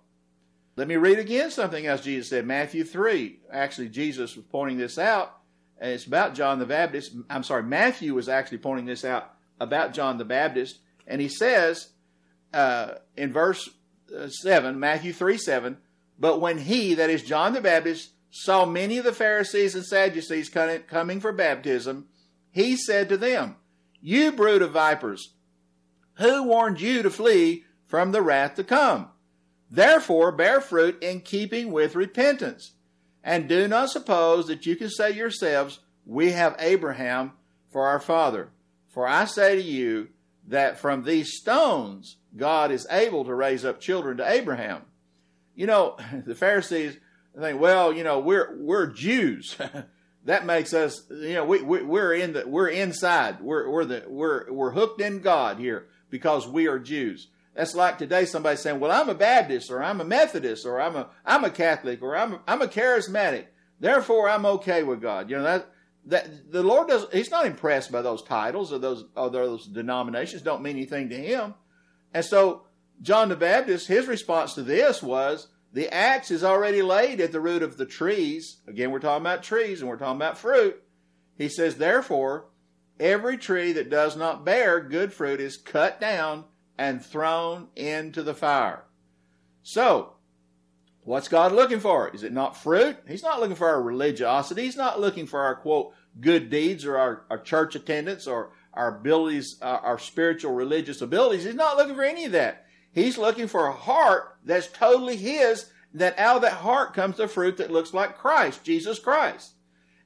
let me read again something else Jesus said. Matthew 3. Actually, Jesus was pointing this out and it's about John the Baptist. I'm sorry, Matthew was actually pointing this out about John the Baptist, and he says uh, in verse uh, 7, Matthew 3 7, but when he, that is John the Baptist, saw many of the Pharisees and Sadducees coming for baptism, he said to them, You brood of vipers, who warned you to flee from the wrath to come? Therefore, bear fruit in keeping with repentance. And do not suppose that you can say yourselves, We have Abraham for our father. For I say to you that from these stones God is able to raise up children to Abraham. You know, the Pharisees think, well, you know, we're we're Jews. that makes us, you know, we, we we're in the we're inside. We're we're the we're we're hooked in God here because we are Jews. That's like today somebody saying, "Well, I'm a Baptist, or I'm a Methodist, or I'm a I'm a Catholic, or I'm a, I'm a charismatic. Therefore, I'm okay with God." You know that that the Lord does. He's not impressed by those titles or those or those denominations. Don't mean anything to him. And so, John the Baptist, his response to this was, "The axe is already laid at the root of the trees." Again, we're talking about trees, and we're talking about fruit. He says, "Therefore, every tree that does not bear good fruit is cut down." and thrown into the fire. So, what's God looking for? Is it not fruit? He's not looking for our religiosity. He's not looking for our quote good deeds or our, our church attendance or our abilities, our, our spiritual religious abilities. He's not looking for any of that. He's looking for a heart that's totally His. That out of that heart comes the fruit that looks like Christ, Jesus Christ.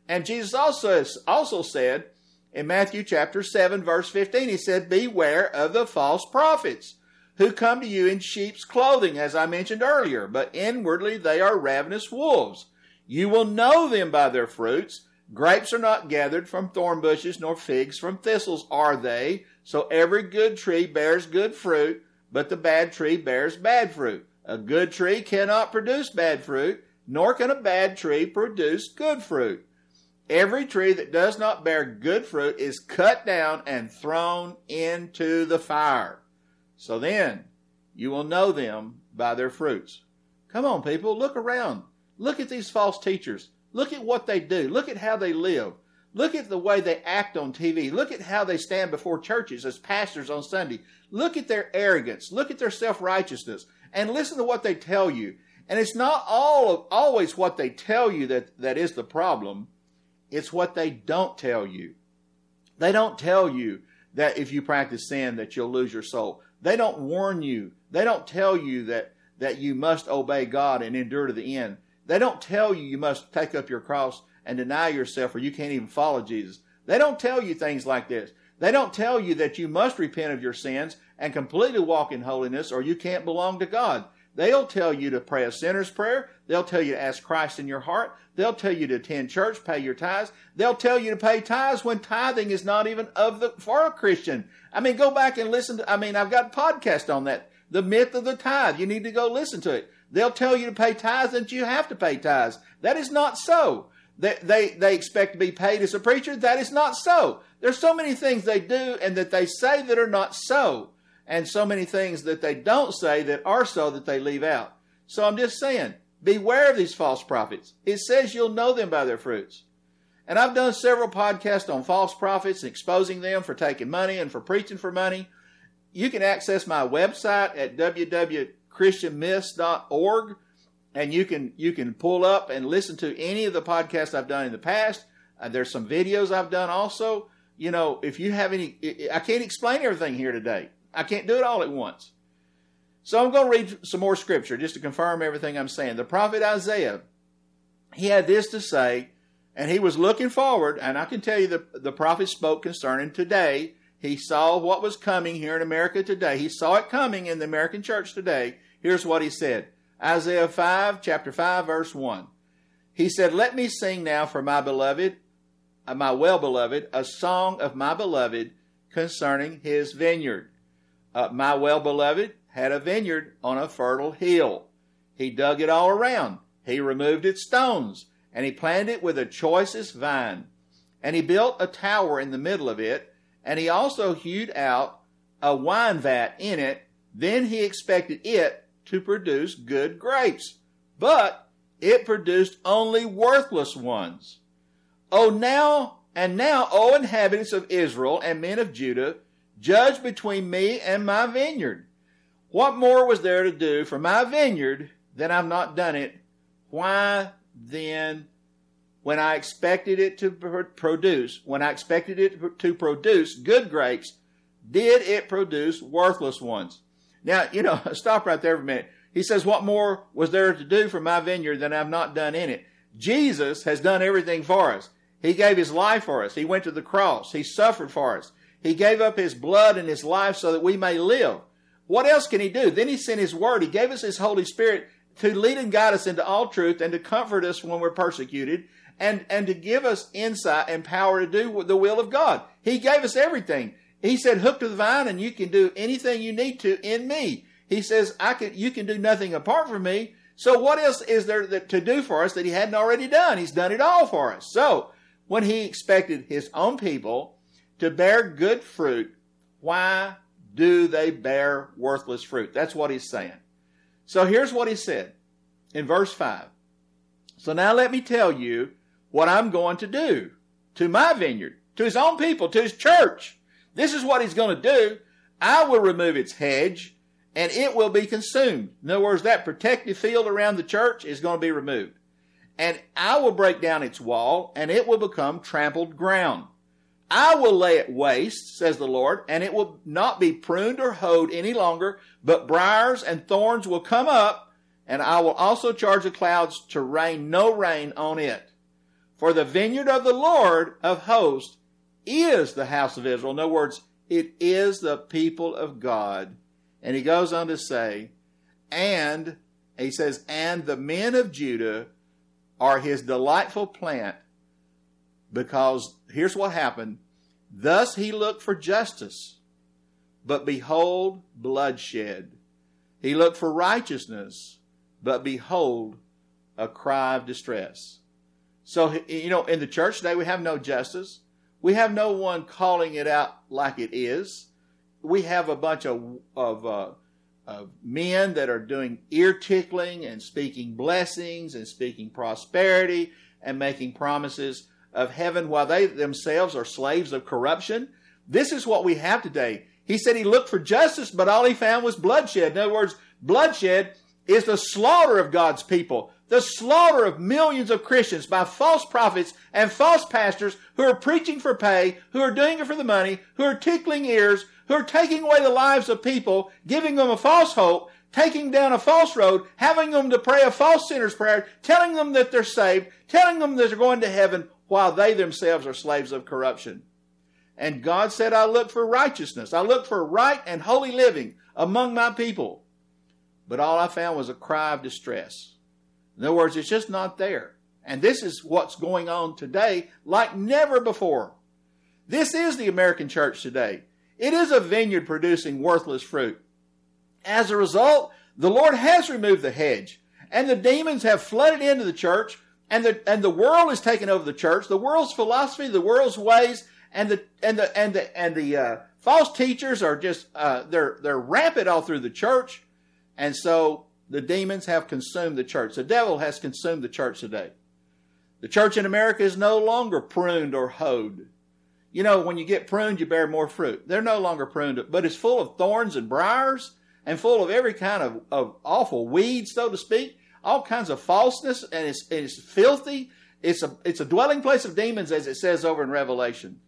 And Jesus also also said in Matthew chapter 7 verse 15, he said, beware of the false prophets who come to you in sheep's clothing, as I mentioned earlier, but inwardly they are ravenous wolves. You will know them by their fruits. Grapes are not gathered from thorn bushes, nor figs from thistles are they. So every good tree bears good fruit, but the bad tree bears bad fruit. A good tree cannot produce bad fruit, nor can a bad tree produce good fruit. Every tree that does not bear good fruit is cut down and thrown into the fire. So then you will know them by their fruits. Come on, people, look around. Look at these false teachers. Look at what they do. Look at how they live. Look at the way they act on TV. Look at how they stand before churches as pastors on Sunday. Look at their arrogance. Look at their self righteousness. And listen to what they tell you. And it's not all of, always what they tell you that, that is the problem. It's what they don't tell you. They don't tell you that if you practice sin that you'll lose your soul. They don't warn you. They don't tell you that, that you must obey God and endure to the end. They don't tell you you must take up your cross and deny yourself or you can't even follow Jesus. They don't tell you things like this. They don't tell you that you must repent of your sins and completely walk in holiness or you can't belong to God. They'll tell you to pray a sinner's prayer. They'll tell you to ask Christ in your heart. They'll tell you to attend church, pay your tithes. They'll tell you to pay tithes when tithing is not even of the for a Christian. I mean, go back and listen to. I mean, I've got a podcast on that. The myth of the tithe. You need to go listen to it. They'll tell you to pay tithes and you have to pay tithes. That is not so. They, they, they expect to be paid as a preacher. That is not so. There's so many things they do and that they say that are not so and so many things that they don't say that are so that they leave out. So I'm just saying, beware of these false prophets. It says you'll know them by their fruits. And I've done several podcasts on false prophets and exposing them for taking money and for preaching for money. You can access my website at www.christianmyths.org and you can you can pull up and listen to any of the podcasts I've done in the past. Uh, there's some videos I've done also. You know, if you have any I can't explain everything here today. I can't do it all at once. So I'm going to read some more scripture just to confirm everything I'm saying. The prophet Isaiah, he had this to say, and he was looking forward, and I can tell you the, the prophet spoke concerning today. He saw what was coming here in America today. He saw it coming in the American church today. Here's what he said. Isaiah 5, chapter 5, verse 1. He said, Let me sing now for my beloved, uh, my well beloved, a song of my beloved concerning his vineyard. Uh, my well beloved had a vineyard on a fertile hill. He dug it all around. He removed its stones, and he planted it with the choicest vine. And he built a tower in the middle of it, and he also hewed out a wine vat in it. Then he expected it to produce good grapes, but it produced only worthless ones. Oh, now, and now, O inhabitants of Israel and men of Judah, Judge between me and my vineyard. What more was there to do for my vineyard than I've not done it? Why then, when I expected it to produce, when I expected it to produce good grapes, did it produce worthless ones? Now, you know, stop right there for a minute. He says, What more was there to do for my vineyard than I've not done in it? Jesus has done everything for us. He gave his life for us. He went to the cross. He suffered for us. He gave up his blood and his life so that we may live. What else can he do? Then he sent his word. He gave us his Holy Spirit to lead and guide us into all truth and to comfort us when we're persecuted and, and to give us insight and power to do the will of God. He gave us everything. He said, hook to the vine and you can do anything you need to in me. He says, I can, you can do nothing apart from me. So what else is there to do for us that he hadn't already done? He's done it all for us. So when he expected his own people to bear good fruit, why do they bear worthless fruit? That's what he's saying. So here's what he said in verse 5. So now let me tell you what I'm going to do to my vineyard, to his own people, to his church. This is what he's going to do. I will remove its hedge and it will be consumed. In other words, that protective field around the church is going to be removed. And I will break down its wall and it will become trampled ground. I will lay it waste, says the Lord, and it will not be pruned or hoed any longer, but briars and thorns will come up, and I will also charge the clouds to rain no rain on it. For the vineyard of the Lord of hosts is the house of Israel. In other words, it is the people of God. And he goes on to say, and he says, and the men of Judah are his delightful plant because here's what happened. Thus he looked for justice, but behold, bloodshed. He looked for righteousness, but behold, a cry of distress. So, you know, in the church today, we have no justice. We have no one calling it out like it is. We have a bunch of, of, uh, of men that are doing ear tickling and speaking blessings and speaking prosperity and making promises of heaven while they themselves are slaves of corruption. This is what we have today. He said he looked for justice, but all he found was bloodshed. In other words, bloodshed is the slaughter of God's people, the slaughter of millions of Christians by false prophets and false pastors who are preaching for pay, who are doing it for the money, who are tickling ears, who are taking away the lives of people, giving them a false hope, taking down a false road, having them to pray a false sinner's prayer, telling them that they're saved, telling them that they're going to heaven, while they themselves are slaves of corruption. And God said, I look for righteousness. I look for right and holy living among my people. But all I found was a cry of distress. In other words, it's just not there. And this is what's going on today like never before. This is the American church today. It is a vineyard producing worthless fruit. As a result, the Lord has removed the hedge, and the demons have flooded into the church, and the and the world has taken over the church. The world's philosophy, the world's ways, and the and the and the and the uh, false teachers are just uh, they're they're rampant all through the church, and so the demons have consumed the church. The devil has consumed the church today. The church in America is no longer pruned or hoed. You know, when you get pruned, you bear more fruit. They're no longer pruned, but it's full of thorns and briars and full of every kind of, of awful weeds, so to speak, all kinds of falseness, and it's, it's filthy. It's a, it's a dwelling place of demons, as it says over in Revelation.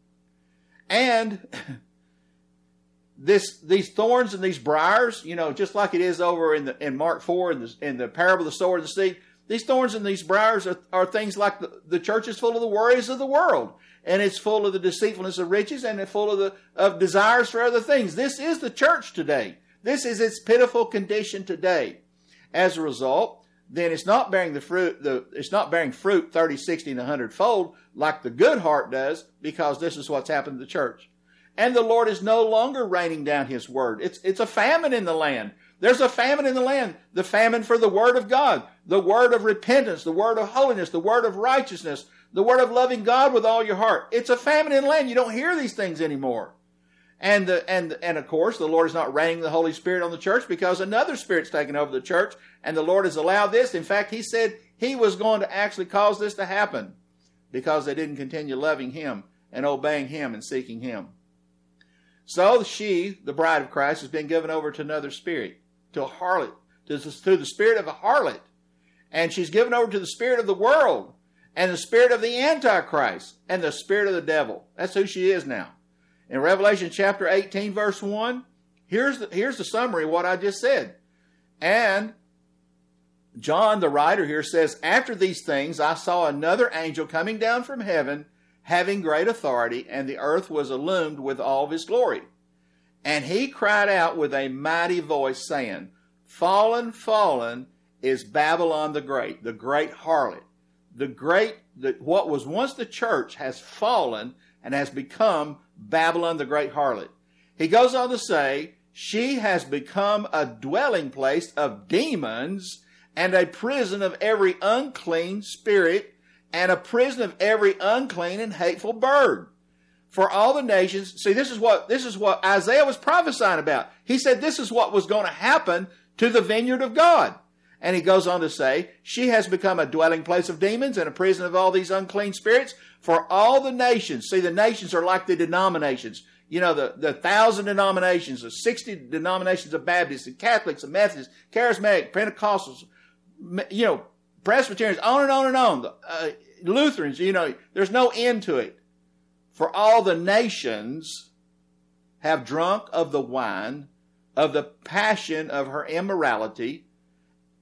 And this these thorns and these briars, you know, just like it is over in the in Mark four in the in the parable of the sower and the seed, these thorns and these briars are, are things like the, the church is full of the worries of the world, and it's full of the deceitfulness of riches, and it's full of the of desires for other things. This is the church today. This is its pitiful condition today. As a result, then it's not bearing the fruit, the, it's not bearing fruit 30, 60, and 100 fold like the good heart does because this is what's happened to the church. And the Lord is no longer raining down his word. It's, it's a famine in the land. There's a famine in the land. The famine for the word of God, the word of repentance, the word of holiness, the word of righteousness, the word of loving God with all your heart. It's a famine in land. You don't hear these things anymore. And the, and and of course, the Lord is not raining the Holy Spirit on the church because another spirit's taken over the church, and the Lord has allowed this. In fact, He said He was going to actually cause this to happen because they didn't continue loving Him and obeying Him and seeking Him. So she, the bride of Christ, has been given over to another spirit, to a harlot, to, to the spirit of a harlot, and she's given over to the spirit of the world, and the spirit of the Antichrist, and the spirit of the devil. That's who she is now in Revelation chapter 18, verse 1, here's the, here's the summary of what I just said. And John, the writer here, says, After these things, I saw another angel coming down from heaven, having great authority, and the earth was illumined with all of his glory. And he cried out with a mighty voice, saying, Fallen, fallen is Babylon the Great, the great harlot. The great, the, what was once the church has fallen and has become Babylon the great harlot. He goes on to say, she has become a dwelling place of demons and a prison of every unclean spirit and a prison of every unclean and hateful bird. For all the nations, see, this is what, this is what Isaiah was prophesying about. He said this is what was going to happen to the vineyard of God. And he goes on to say, she has become a dwelling place of demons and a prison of all these unclean spirits for all the nations. See, the nations are like the denominations. You know, the, the thousand denominations, the 60 denominations of Baptists and Catholics and Methodists, Charismatic, Pentecostals, you know, Presbyterians, on and on and on. Uh, Lutherans, you know, there's no end to it. For all the nations have drunk of the wine of the passion of her immorality.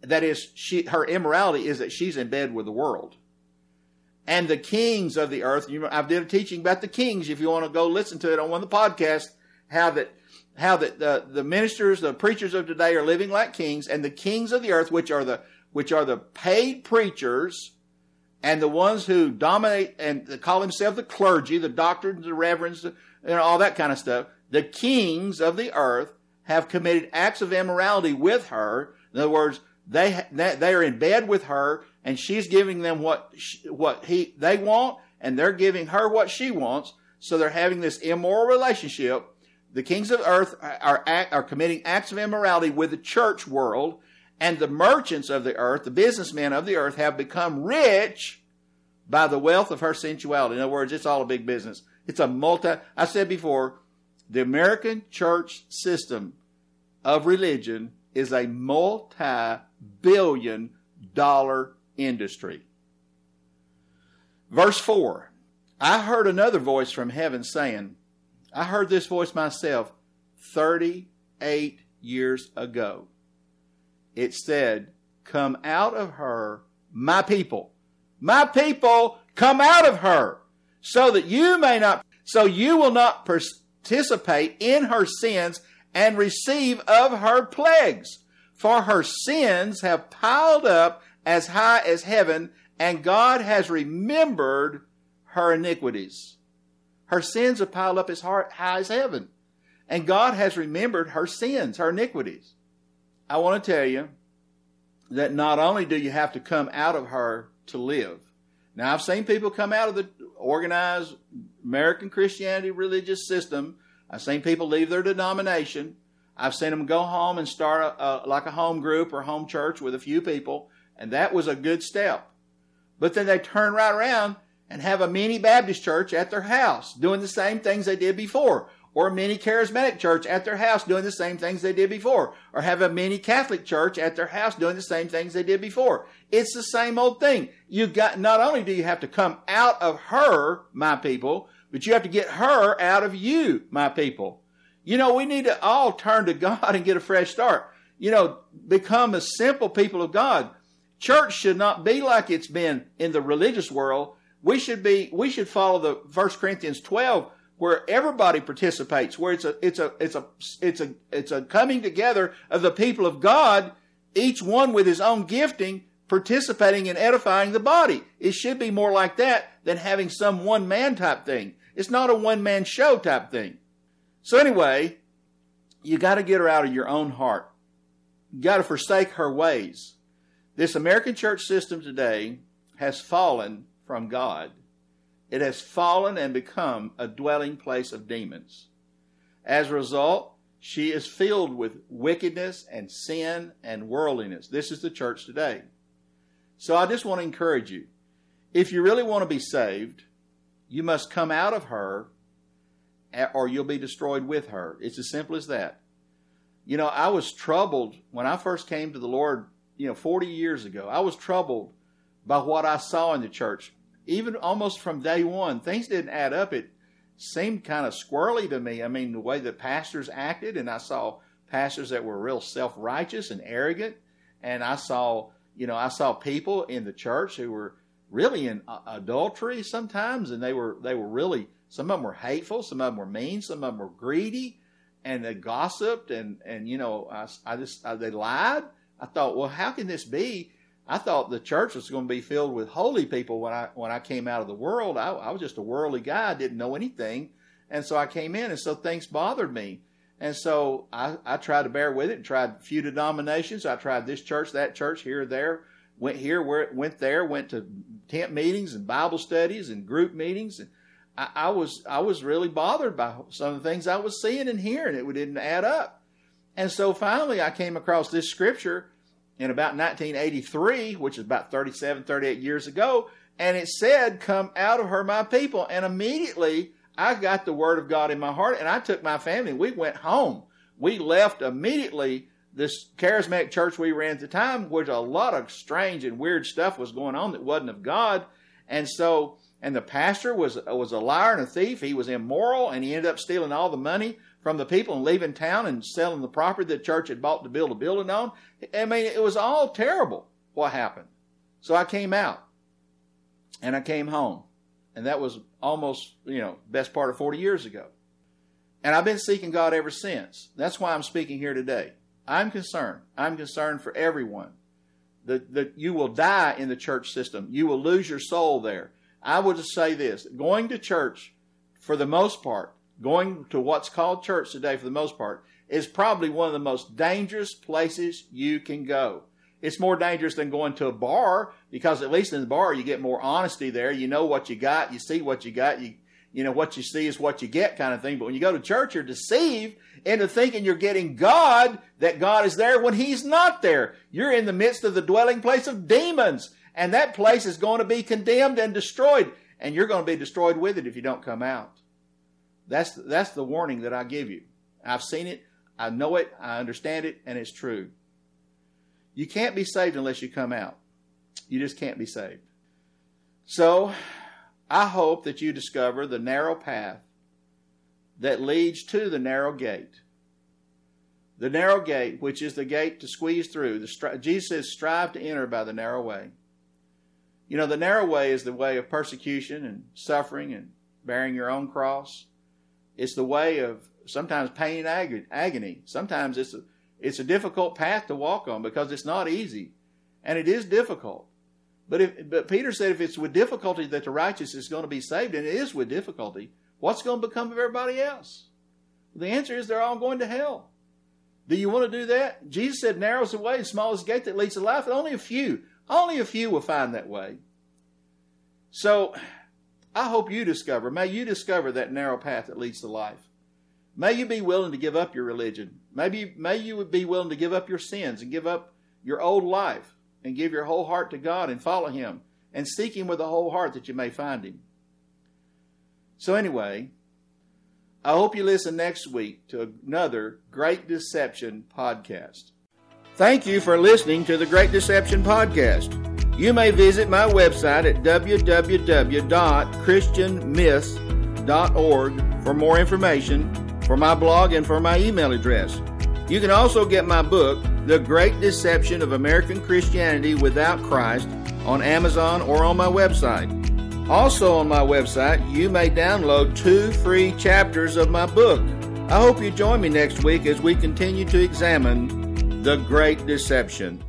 That is, she, her immorality is that she's in bed with the world and the kings of the earth. You, know, I did a teaching about the kings. If you want to go listen to it on one of the podcasts, how that how that the, the ministers, the preachers of today are living like kings, and the kings of the earth, which are the which are the paid preachers, and the ones who dominate and call themselves the clergy, the doctors, the reverends, and all that kind of stuff. The kings of the earth have committed acts of immorality with her. In other words, they they are in bed with her and she's giving them what she, what he they want, and they're giving her what she wants. So they're having this immoral relationship. The kings of earth are are committing acts of immorality with the church world, and the merchants of the earth, the businessmen of the earth, have become rich by the wealth of her sensuality. In other words, it's all a big business. It's a multi. I said before, the American church system of religion is a multi-billion dollar industry. Verse 4 I heard another voice from heaven saying, I heard this voice myself 38 years ago. It said, Come out of her, my people. My people, come out of her, so that you may not, so you will not participate in her sins and receive of her plagues. For her sins have piled up as high as heaven, and God has remembered her iniquities. Her sins have piled up as high as heaven. And God has remembered her sins, her iniquities. I want to tell you that not only do you have to come out of her to live. Now, I've seen people come out of the organized American Christianity religious system. I've seen people leave their denomination. I've seen them go home and start a, a, like a home group or home church with a few people, and that was a good step. But then they turn right around and have a mini Baptist church at their house doing the same things they did before. Or a mini charismatic church at their house doing the same things they did before. Or have a mini Catholic church at their house doing the same things they did before. It's the same old thing. You got, not only do you have to come out of her, my people, but you have to get her out of you, my people. You know, we need to all turn to God and get a fresh start. You know, become a simple people of God. Church should not be like it's been in the religious world we should be we should follow the First Corinthians 12 where everybody participates, where it's a it's a it's a it's a it's a coming together of the people of God, each one with his own gifting, participating in edifying the body. It should be more like that than having some one man type thing. It's not a one man show type thing. So anyway, you got to get her out of your own heart. You got to forsake her ways. This American church system today has fallen from God. It has fallen and become a dwelling place of demons. As a result, she is filled with wickedness and sin and worldliness. This is the church today. So I just want to encourage you. If you really want to be saved, you must come out of her or you'll be destroyed with her. It's as simple as that. You know, I was troubled when I first came to the Lord, you know, 40 years ago. I was troubled by what I saw in the church even almost from day one, things didn't add up. It seemed kind of squirrely to me. I mean, the way that pastors acted, and I saw pastors that were real self righteous and arrogant, and I saw, you know, I saw people in the church who were really in adultery sometimes, and they were they were really some of them were hateful, some of them were mean, some of them were greedy, and they gossiped, and and you know, I, I just I, they lied. I thought, well, how can this be? I thought the church was going to be filled with holy people when I when I came out of the world. I, I was just a worldly guy, I didn't know anything, and so I came in, and so things bothered me, and so I, I tried to bear with it and tried a few denominations. I tried this church, that church, here, there, went here, where went there, went to tent meetings and Bible studies and group meetings, and I, I was I was really bothered by some of the things I was seeing and hearing. It didn't add up, and so finally I came across this scripture in about 1983, which is about 37, 38 years ago, and it said, Come out of her, my people. And immediately I got the word of God in my heart, and I took my family. We went home. We left immediately this charismatic church we ran at the time, where a lot of strange and weird stuff was going on that wasn't of God. And so, and the pastor was was a liar and a thief. He was immoral, and he ended up stealing all the money from the people and leaving town and selling the property the church had bought to build a building on. I mean, it was all terrible what happened. So I came out and I came home. And that was almost, you know, best part of 40 years ago. And I've been seeking God ever since. That's why I'm speaking here today. I'm concerned. I'm concerned for everyone. That, that you will die in the church system. You will lose your soul there. I would just say this going to church, for the most part, going to what's called church today for the most part is probably one of the most dangerous places you can go. It's more dangerous than going to a bar because at least in the bar you get more honesty there. You know what you got, you see what you got, you you know what you see is what you get kind of thing. But when you go to church, you're deceived into thinking you're getting God, that God is there when He's not there. You're in the midst of the dwelling place of demons, and that place is going to be condemned and destroyed, and you're going to be destroyed with it if you don't come out. That's, that's the warning that I give you. I've seen it, I know it, I understand it, and it's true. You can't be saved unless you come out. You just can't be saved. So, I hope that you discover the narrow path that leads to the narrow gate. The narrow gate, which is the gate to squeeze through. The, Jesus says, strive to enter by the narrow way. You know, the narrow way is the way of persecution and suffering and bearing your own cross. It's the way of sometimes pain and agony. Sometimes it's a, it's a difficult path to walk on because it's not easy. And it is difficult. But if, but Peter said if it's with difficulty that the righteous is going to be saved, and it is with difficulty, what's going to become of everybody else? The answer is they're all going to hell. Do you want to do that? Jesus said, narrows the way and small is the gate that leads to life, and only a few, only a few will find that way. So I hope you discover, may you discover that narrow path that leads to life. May you be willing to give up your religion. Maybe may you be willing to give up your sins and give up your old life and give your whole heart to God and follow Him and seek Him with a whole heart that you may find Him. So, anyway, I hope you listen next week to another Great Deception podcast. Thank you for listening to the Great Deception podcast. You may visit my website at www.christianmyths.org for more information, for my blog, and for my email address. You can also get my book, The Great Deception of American Christianity Without Christ, on Amazon or on my website. Also, on my website, you may download two free chapters of my book. I hope you join me next week as we continue to examine the Great Deception.